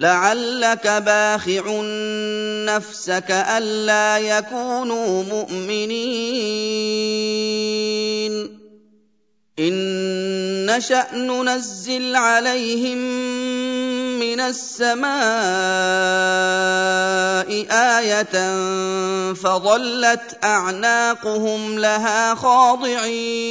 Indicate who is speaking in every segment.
Speaker 1: لعلك باخع نفسك ألا يكونوا مؤمنين. إن نشأ ننزل عليهم من السماء آية فظلت أعناقهم لها خاضعين.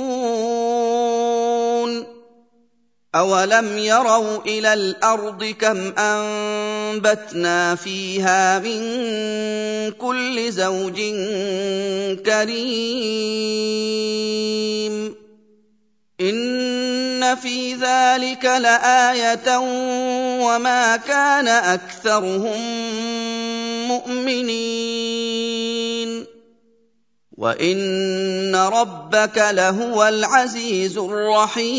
Speaker 1: أَوَلَمْ يَرَوْا إِلَى الْأَرْضِ كَمْ أَنبَتْنَا فِيهَا مِن كُلِّ زَوْجٍ كَرِيمٍ إِنَّ فِي ذَلِكَ لَآيَةً وَمَا كَانَ أَكْثَرُهُم مُّؤْمِنِينَ وان ربك لهو العزيز الرحيم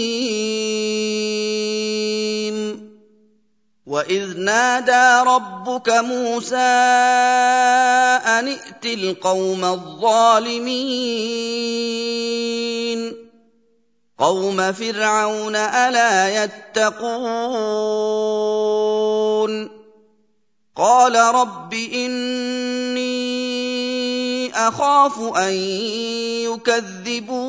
Speaker 1: واذ نادى ربك موسى ان ائت القوم الظالمين قوم فرعون الا يتقون قال رب إني أخاف أن يكذبون.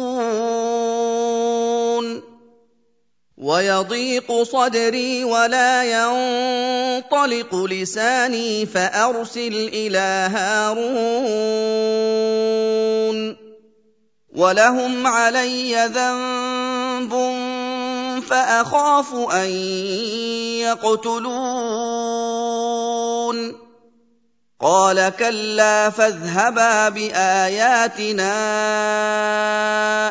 Speaker 1: ويضيق صدري ولا ينطلق لساني فأرسل إلى هارون. ولهم علي ذنب فأخاف أن يقتلون. قال كلا فاذهبا بآياتنا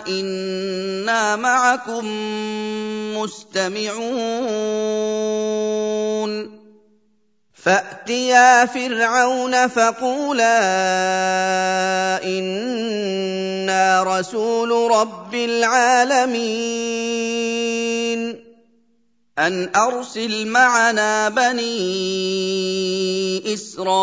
Speaker 1: إنا معكم مستمعون. فأتيا فرعون فقولا إنا رسول رب العالمين. أن أرسل معنا بني إسرائيل.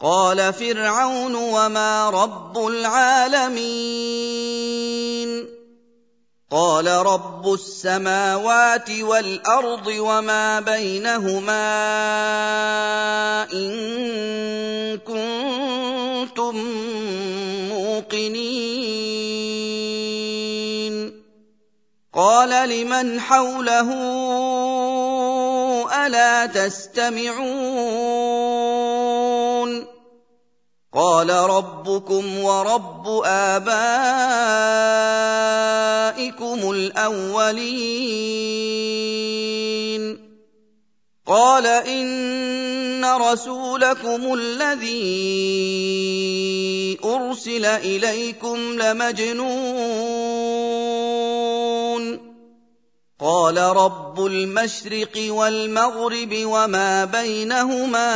Speaker 1: قال فرعون وما رب العالمين. قال رب السماوات والأرض وما بينهما إن كنتم موقنين. قال لمن حوله ألا تستمعون؟ قال ربكم ورب آبائكم الأولين. قال إن رسولكم الذي أرسل إليكم لمجنون. قال رب المشرق والمغرب وما بينهما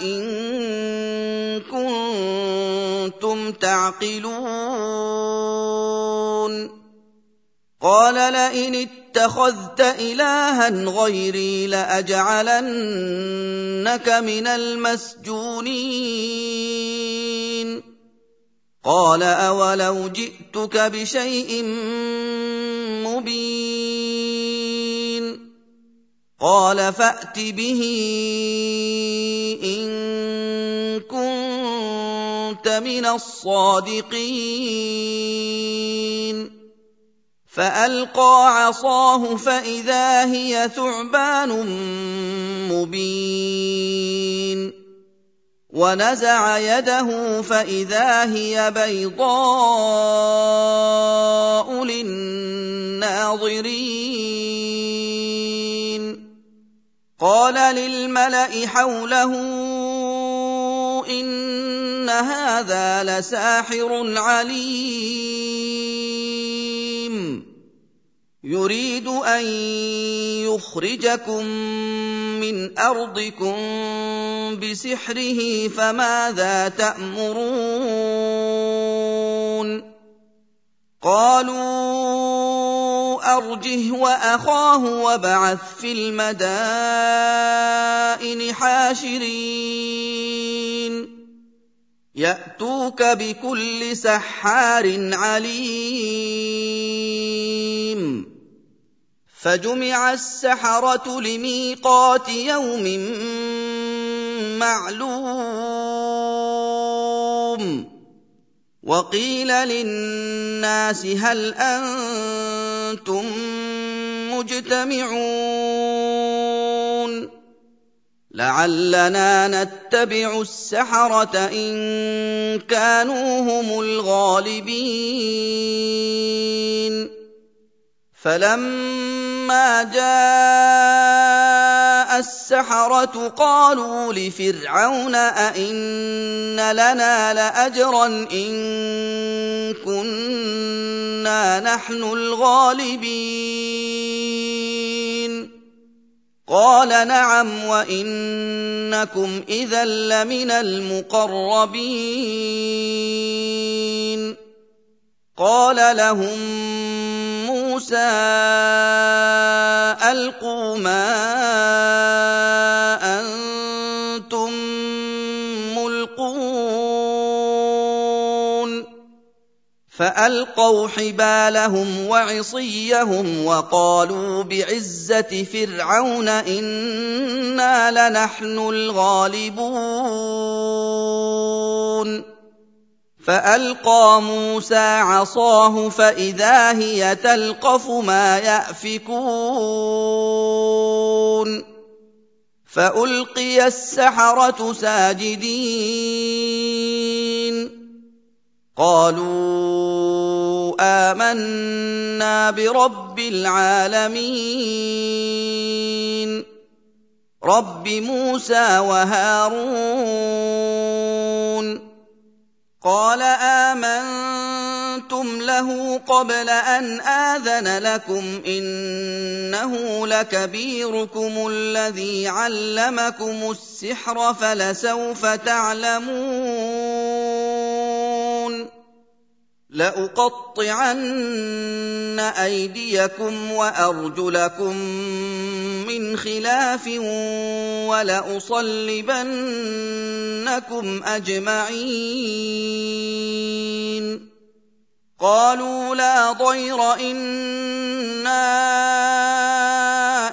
Speaker 1: إن كنتم تعقلون. قال لئن اتخذت إلها غيري لأجعلنك من المسجونين. قال أولو جئتك بشيء مبين. قال فأت به إن كنت من الصادقين. فألقى عصاه فإذا هي ثعبان مبين. ونزع يده فإذا هي بيضاء للناظرين. قال للملأ حوله إن هذا لساحر عليم. يريد أن يخرجكم من أرضكم بسحره فماذا تأمرون؟ قالوا أرجه وأخاه وابعث في المدائن حاشرين. يأتوك بكل سحار عليم. فجمع السحرة لميقات يوم معلوم. وقيل للناس هل أنتم مجتمعون؟ لعلنا نتبع السحرة إن كانوا هم الغالبين. فلما جاء السحرة قالوا لفرعون أئن لنا لأجرا إن كنا نحن الغالبين. قال نعم وإنكم إذا لمن المقربين. قال لهم موسى ألقوا ما فألقوا حبالهم وعصيهم وقالوا بعزة فرعون إنا لنحن الغالبون. فألقى موسى عصاه فإذا هي تلقف ما يأفكون. فألقي السحرة ساجدين. قالوا آمنا برب العالمين. رب موسى وهارون قال امنتم له قبل أن آذن لكم إنه لكبيركم الذي علمكم السحر فلسوف تعلمون لأقطعن أيديكم وأرجلكم من خلاف ولأصلبنكم أجمعين قالوا لا ضير إنا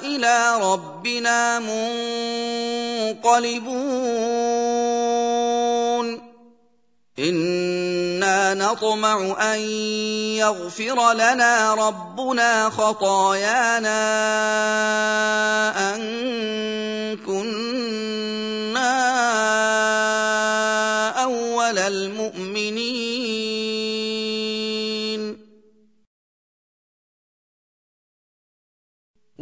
Speaker 1: إلى ربنا منقلبون. إنا نطمع أن يغفر لنا ربنا خطايانا أن كنا أول المؤمنين.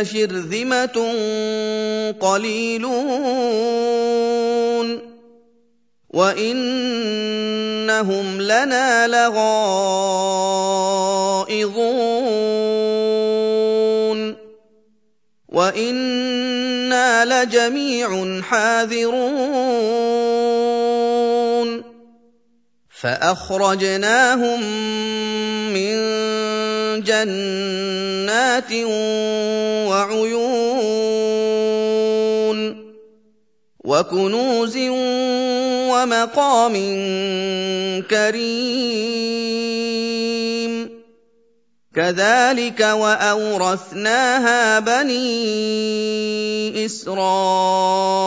Speaker 1: لشرذمه قليلون وانهم لنا لغائظون وأنا لجميع حاذرون فاخرجناهم من جنات وعيون وكنوز ومقام كريم كذلك وأورثناها بني إسرائيل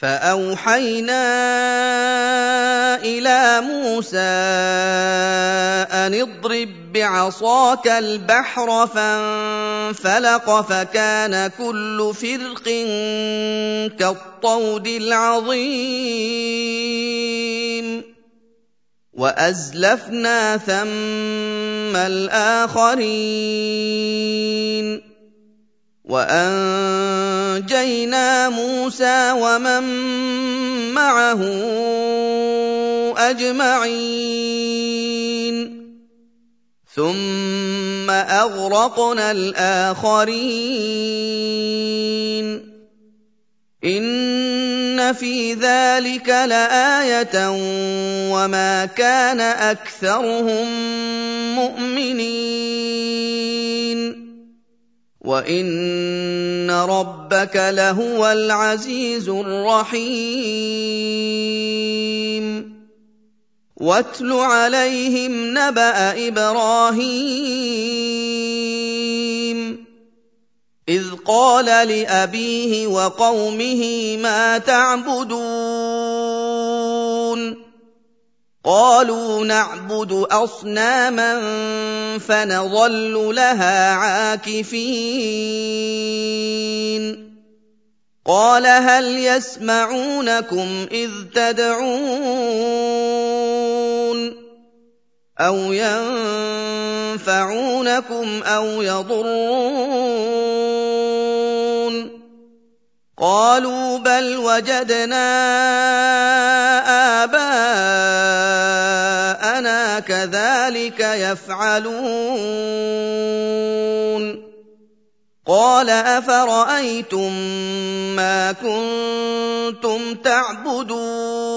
Speaker 1: فأوحينا إلى موسى أن اضرب بعصاك البحر فانفلق فكان كل فرق كالطود العظيم وأزلفنا ثم الآخرين وأنجينا موسى ومن معه أجمعين. ثم أغرقنا الآخرين. إن في ذلك لآية وما كان أكثرهم مؤمنين. وان ربك لهو العزيز الرحيم واتل عليهم نبا إبراهيم اذ قال لابيه وقومه ما تعبدون قالوا نعبد أصناما فنظل لها عاكفين. قال هل يسمعونكم إذ تدعون أو ينفعونكم أو يضرون؟ قالوا بل وجدنا آباءنا كذلك يفعلون. قال أفرأيتم ما كنتم تعبدون؟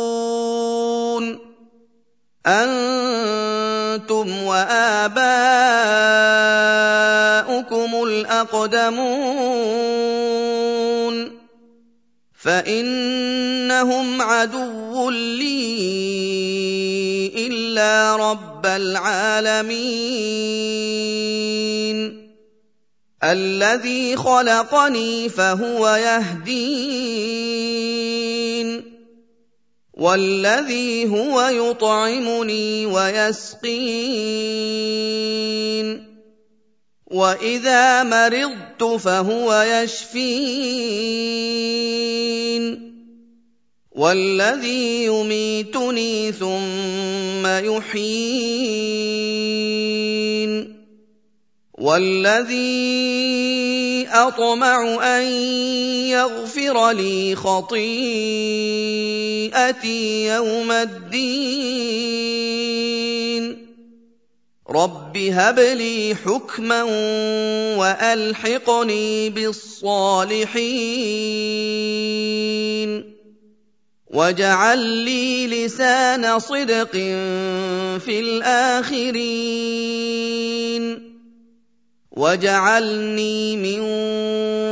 Speaker 1: أنتم وآباؤكم الأقدمون. فإنهم عدو لي إلا رب العالمين. الذي خلقني فهو يهدين. والذي هو يطعمني ويسقين. واذا مرضت فهو يشفين والذي يميتني ثم يحيين والذي اطمع ان يغفر لي خطيئتي يوم الدين رب هب لي حكما والحقني بالصالحين واجعل لي لسان صدق في الاخرين واجعلني من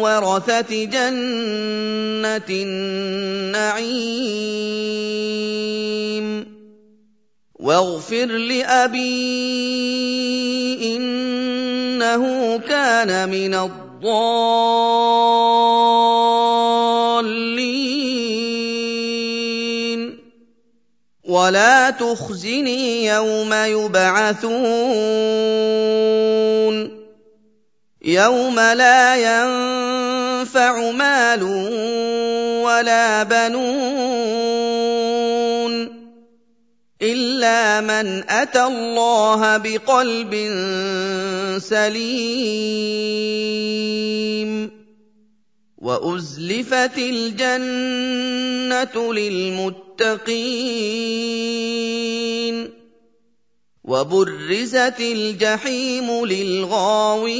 Speaker 1: ورثه جنه النعيم واغفر لأبي إنه كان من الضالين. ولا تخزني يوم يبعثون. يوم لا ينفع مال ولا بنون. إِلَّا مَنْ أَتَى اللَّهَ بِقَلْبٍ سَلِيمٍ وَأُزْلِفَتِ الْجَنَّةُ لِلْمُتَّقِينَ وَبُرِّزَتِ الْجَحِيمُ لِلْغَاوِينَ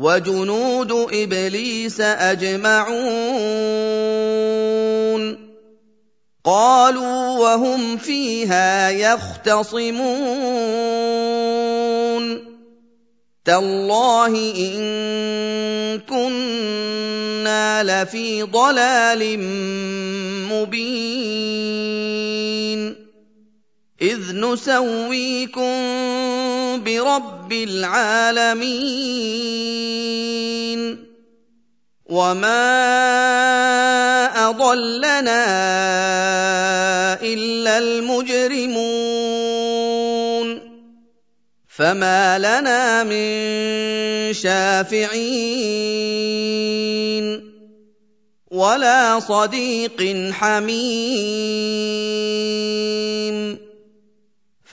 Speaker 1: وَجُنُودُ إِبْلِيسَ أَجْمَعُونَ. قَالُوا وَهُمْ فِيهَا يَخْتَصِمُونَ. تَاللَّهِ إِن كُنَّا لَفِي ضَلَالٍ مُّبِينٍ. إِذْ نُسَوِّيكُم بِرَبِّ الْعَالَمِينَ. وَمَا أَضَلَّنَا إِلَّا الْمُجْرِمُونَ. فَمَا لَنَا مِن شَافِعِينَ. وَلَا صَدِيقٍ حَمِيمٍ.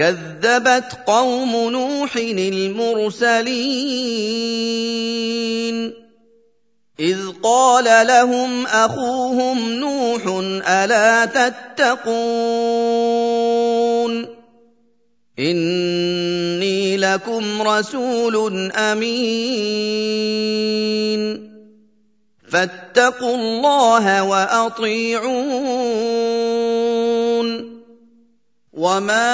Speaker 1: كَذَّبَتْ قَوْمُ نُوحٍ الْمُرْسَلِينَ. إِذْ قَالَ لَهُمْ أَخُوهُمْ نُوحٌ أَلَا تَتَّقُونَ؟ إِنِّي لَكُمْ رَسُولٌ أَمِينٌ. فَاتَّقُوا اللَّهَ وَأَطِيعُونِ. وَمَا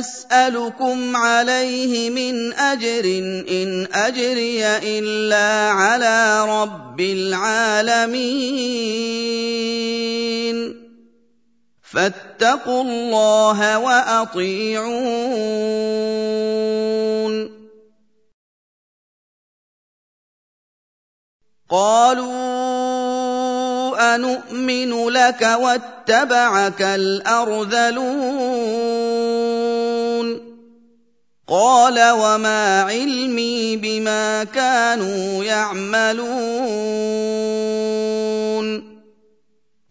Speaker 1: أَسْأَلُكُمْ عَلَيْهِ مِنْ أَجْرٍ ۖ إِنْ أَجْرِيَ إِلَّا عَلَىٰ رَبِّ الْعَالَمِينَ فَاتَّقُوا اللَّهَ وَأَطِيعُونِ قَالُوا أَنُؤْمِنُ لَكَ وَاتَّبَعَكَ الْأَرْذَلُونَ. قَالَ وَمَا عِلْمِي بِمَا كَانُوا يَعْمَلُونَ.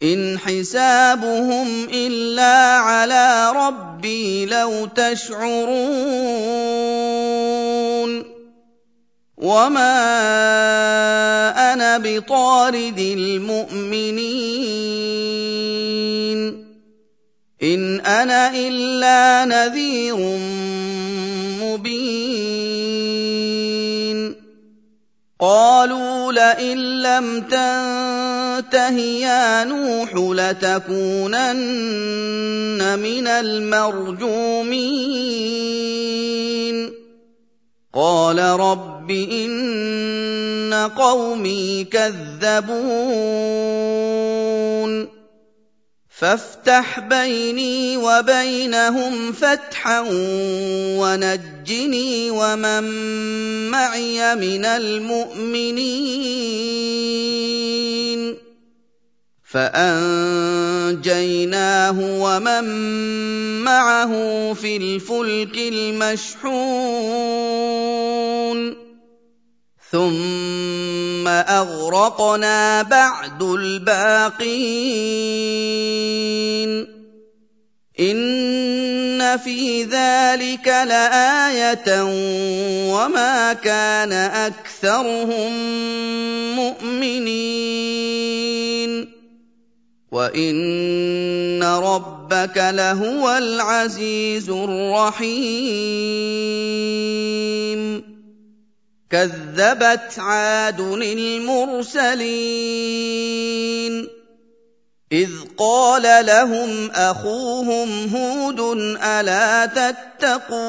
Speaker 1: إِنْ حِسَابُهُمْ إِلَّا عَلَىٰ رَبِّي لَوْ تَشْعُرُونَ. وَمَا أَنَا بِطَارِدِ الْمُؤْمِنِينَ إِنْ أَنَا إِلَّا نَذِيرٌ مُّبِينٌ قَالُوا لئن لم تنته يا نوح لتكونن من المرجومين قال رب إن قومي كذبون. فافتح بيني وبينهم فتحا ونجني ومن معي من المؤمنين. فأنجيناه ومن معه في الفلك المشحون. ثم أغرقنا بعد الباقين. إن في ذلك لآية وما كان أكثرهم مؤمنين. وان ربك لهو العزيز الرحيم كذبت عاد المرسلين اذ قال لهم اخوهم هود الا تتقون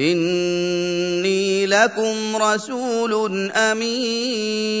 Speaker 1: اني لكم رسول امين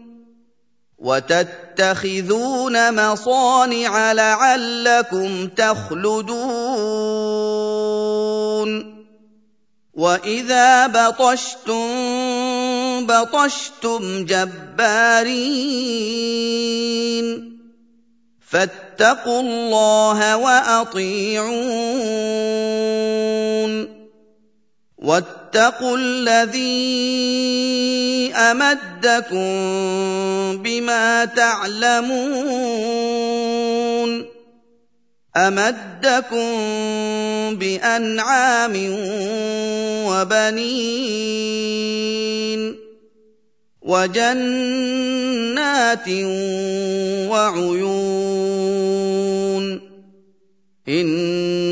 Speaker 1: وتتخذون مصانع لعلكم تخلدون. وإذا بطشتم بطشتم جبارين. فاتقوا الله وأطيعون. واتقوا الذي أمدكم بما تعلمون أمدكم بأنعام وبنين وجنات وعيون إِنِّي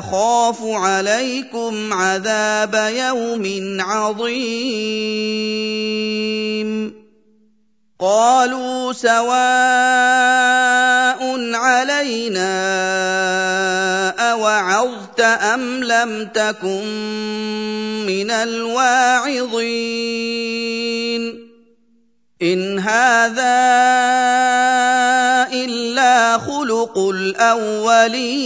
Speaker 1: أَخَافُ عَلَيْكُمْ عَذَابَ يَوْمٍ عَظِيمٍ. قَالُوا سَوَاءٌ عَلَيْنَا أَوَعَظْتَ أَمْ لَمْ تَكُن مِّنَ الْوَاعِظِينَ. إِنْ هَٰذَا خُلُقُ الْأَوَّلِينَ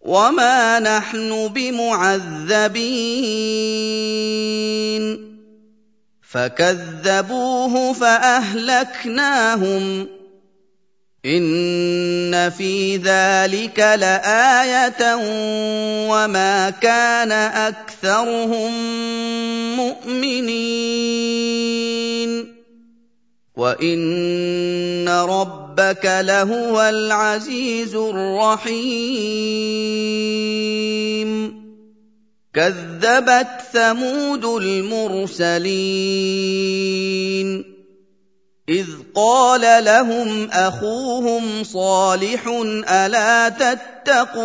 Speaker 1: وَمَا نَحْنُ بِمُعَذَّبِينَ فَكَذَّبُوهُ فَأَهْلَكْنَاهُمْ إِنَّ فِي ذَٰلِكَ لَآيَةً وَمَا كَانَ أَكْثَرُهُم مُّؤْمِنِينَ وَإِنَّ رَبَّكَ لَهُوَ الْعَزِيزُ الرَّحِيمُ كَذَّبَتْ ثَمُودُ الْمُرْسَلِينَ إِذْ قَالَ لَهُمْ أَخُوهُمْ صَالِحٌ أَلَا تَتَّقُونَ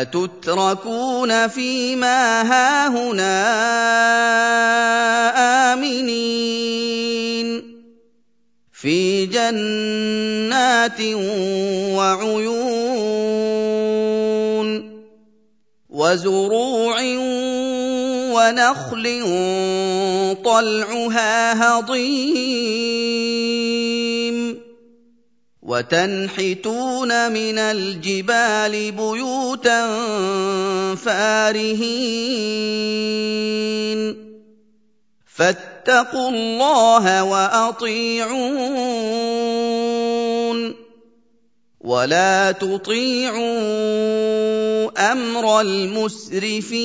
Speaker 1: أَتُتْرَكُونَ فِي مَا هَاهُنَا آمِنِينَ فِي جَنَّاتٍ وَعُيُونٍ وزروع ونخل طلعها هضيم وتنحتون من الجبال بيوتا فارهين. فاتقوا الله وأطيعون. ولا تطيعوا أمر المسرفين.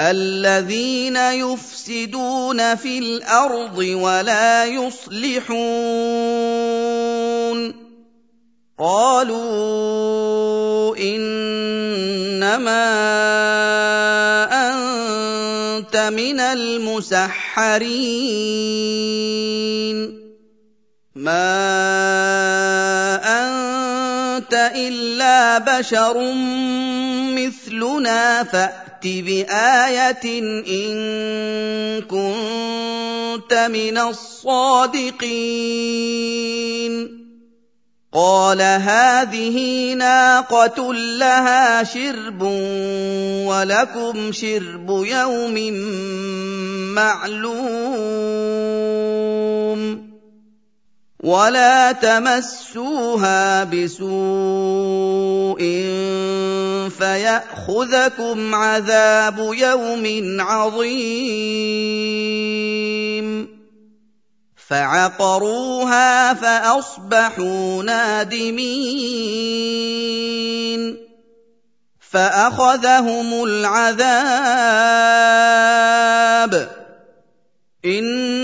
Speaker 1: الذين يفسدون في الأرض ولا يصلحون. قالوا إنما أنت من المسحرين. مَا أَنتَ إِلَّا بَشَرٌ مِّثْلُنَا فَأْتِ بِآيَةٍ إِن كُنتَ مِنَ الصَّادِقِينَ قال هذه ناقة لها شرب ولكم شرب يوم معلوم ولا تمسوها بسوء فياخذكم عذاب يوم عظيم فعقروها فاصبحوا نادمين فاخذهم العذاب إِنَّ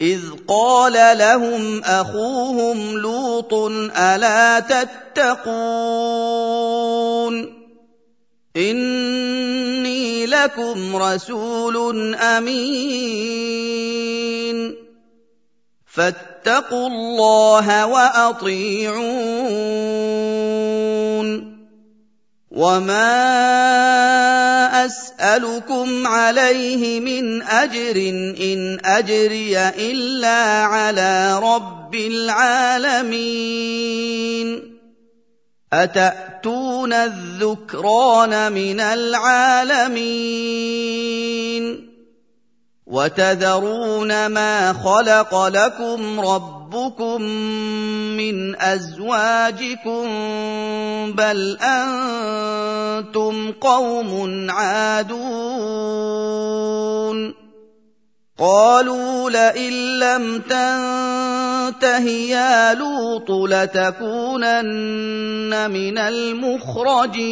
Speaker 1: إِذْ قَالَ لَهُمْ أَخُوهُمْ لُوطٌ أَلَا تَتَّقُونَ؟ إِنِّي لَكُمْ رَسُولٌ أَمِينٌ. فَاتَّقُوا اللَّهَ وَأَطِيعُونِ. وَمَا أَسْأَلُكُمْ عَلَيْهِ مِنْ أَجْرٍ إِنْ أَجْرِيَ إِلَّا عَلَىٰ رَبِّ الْعَالَمِينَ أَتَأْتُونَ الذُّكْرَانَ مِنَ الْعَالَمِينَ وَتَذَرُونَ مَا خَلَقَ لَكُمْ رَبُّكُم مِّنْ أَزْوَاجِكُم بَلْ أَنتُمْ قَوْمٌ عَادُونَ قَالُوا لَئِن لَّمْ تَنتَهِ يَا لُوطُ لَتَكُونَنَّ مِنَ الْمُخْرَجِينَ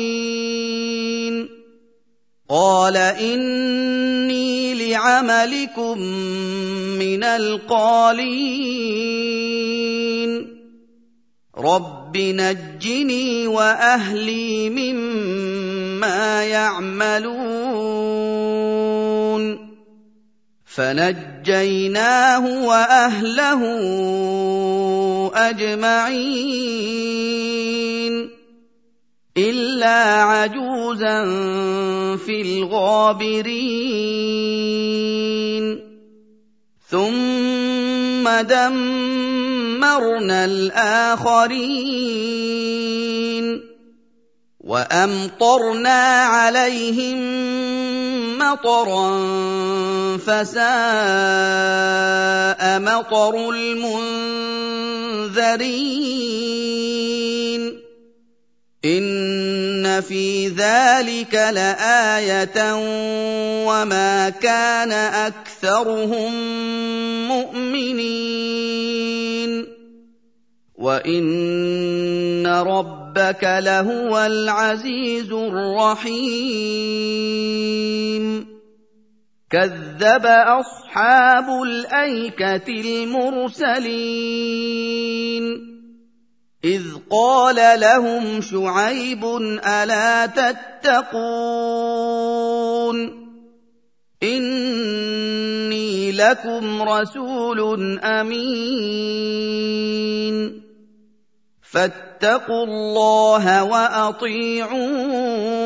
Speaker 1: قَالَ إِنِّي لِعَمَلِكُم مِّنَ الْقَالِينَ. رَبِّ نَجِّنِي وَأَهْلِي مِمَّا يَعْمَلُونَ. فَنَجَّيْنَاهُ وَأَهْلَهُ أَجْمَعِينَ. إِلَّا عَجُوزًا فِي الْغَابِرِينَ. ثُمَّ دَمَّرْنَا الْآخَرِينَ. وَأَمْطَرْنَا عَلَيْهِم مَّطَرًا فَسَاءَ مَطَرُ الْمُنذَرِينَ. إِنَّ فِي ذَٰلِكَ لَآيَةً وَمَا كَانَ أَكْثَرُهُم مُّؤْمِنِينَ وَإِنَّ رَبَّكَ لَهُوَ الْعَزِيزُ الرَّحِيمُ كَذَّبَ أَصْحَابُ الْأَيْكَةِ الْمُرْسَلِينَ إذ قال لهم شعيب ألا تتقون إني لكم رسول أمين فاتقوا الله وأطيعون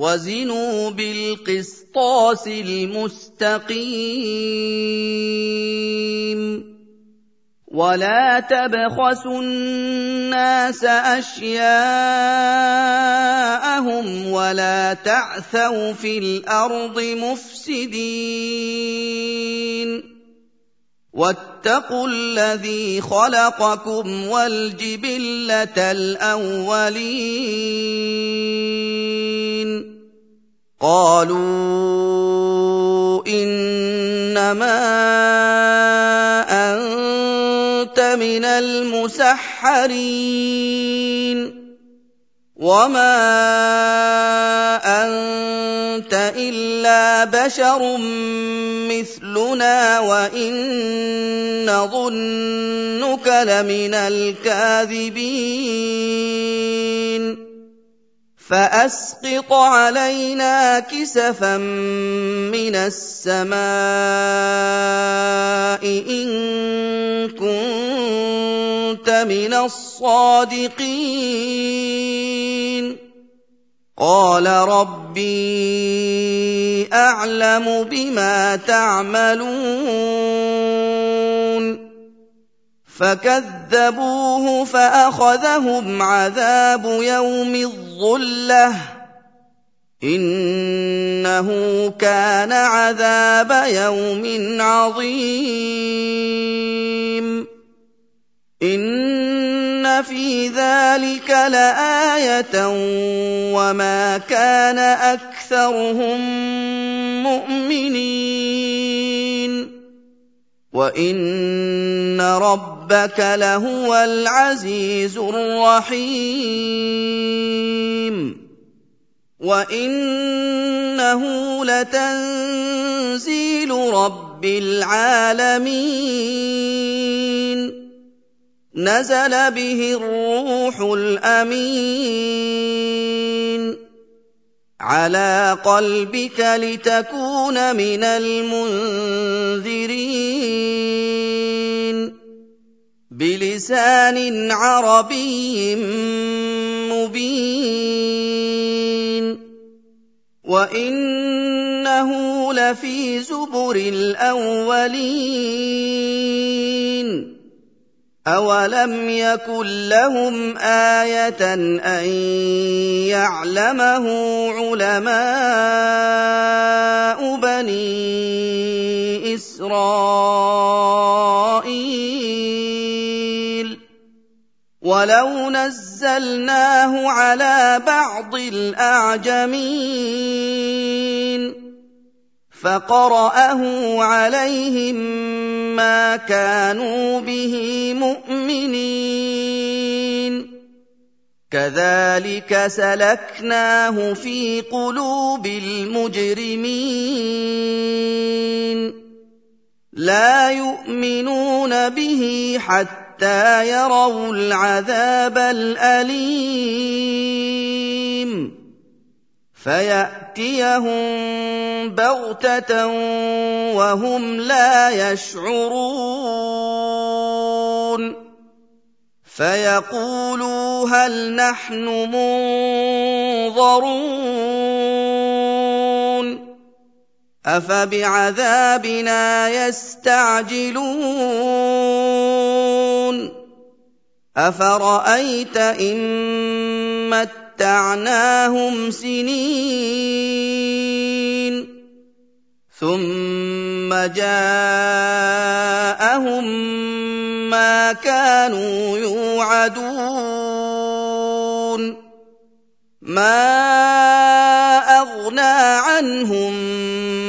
Speaker 1: وزنوا بالقسطاس المستقيم ولا تبخسوا الناس أشياءهم ولا تعثوا في الأرض مفسدين واتقوا الذي خلقكم والجبلة الأولين. قالوا إنما أنت من المسحرين. وما انت الا بشر مثلنا وان نظنك لمن الكاذبين فأسقط علينا كسفا من السماء إن كنت من الصادقين. قال ربي أعلم بما تعملون. فكذبوه فأخذهم عذاب يوم الظلة. إنه كان عذاب يوم عظيم. إن في ذلك لآية وما كان أكثرهم مؤمنين. وان ربك لهو العزيز الرحيم وانه لتنزيل رب العالمين نزل به الروح الامين على قلبك لتكون من المنذرين. بلسان عربي مبين. وإنه لفي زبر الأولين. أَوَلَمْ يَكُن لَّهُمْ آيَةً أَن يَعْلَمَهُ عُلَمَاءُ بَنِي إِسْرَائِيلَ وَلَوْ نَزَّلْنَاهُ عَلَىٰ بَعْضِ الْأَعْجَمِينَ فَقَرَأَهُ عَلَيْهِم مَّا كَانُوا بِهِ مُؤْمِنِينَ. كَذَٰلِكَ سَلَكْنَاهُ فِي قُلُوبِ الْمُجْرِمِينَ. لَا يُؤْمِنُونَ بِهِ حَتَّىٰ يَرَوُا الْعَذَابَ الْأَلِيمَ. فَيَأْتِيَهُم بَغْتَةً وَهُمْ لَا يَشْعُرُونَ فَيَقُولُوا هَلْ نَحْنُ مُنظَرُونَ أَفَبِعَذَابِنَا يَسْتَعْجِلُونَ أَفَرَأَيْتَ إِن مَّتَّعْنَاهُمْ سِنِينَ ثُمَّ جَاءَهُم مَّا كَانُوا يُوعَدُونَ ما اغنى عنهم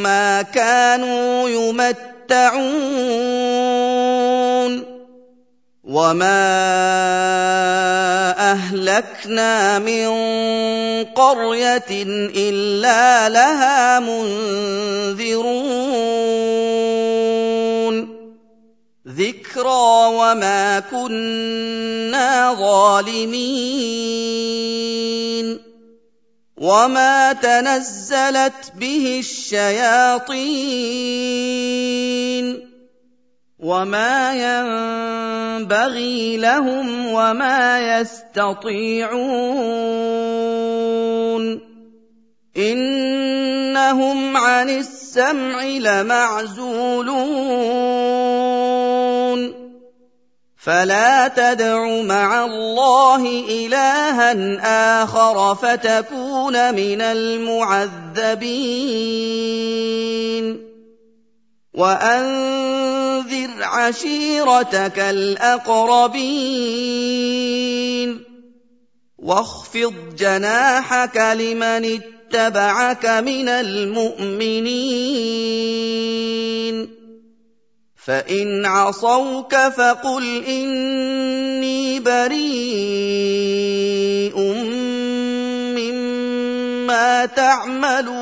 Speaker 1: ما كانوا يمتعون وما اهلكنا من قريه الا لها منذرون ذكرى وما كنا ظالمين وما تنزلت به الشياطين وما ينبغي لهم وما يستطيعون انهم عن السمع لمعزولون فلا تدع مع الله الها اخر فتكون من المعذبين وانذر عشيرتك الأقربين. واخفض جناحك لمن اتبعك من المؤمنين. فإن عصوك فقل إني بريء مما تعملون.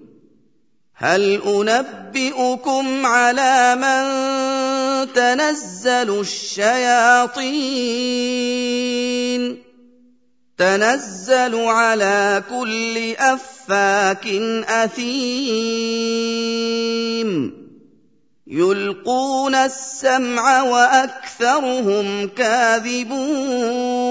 Speaker 1: هل أنبئكم على من تنزل الشياطين؟ تنزل على كل أفاك أثيم. يلقون السمع وأكثرهم كاذبون.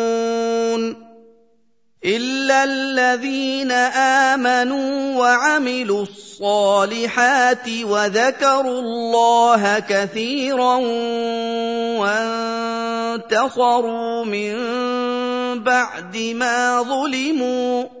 Speaker 1: الا الذين امنوا وعملوا الصالحات وذكروا الله كثيرا وانتصروا من بعد ما ظلموا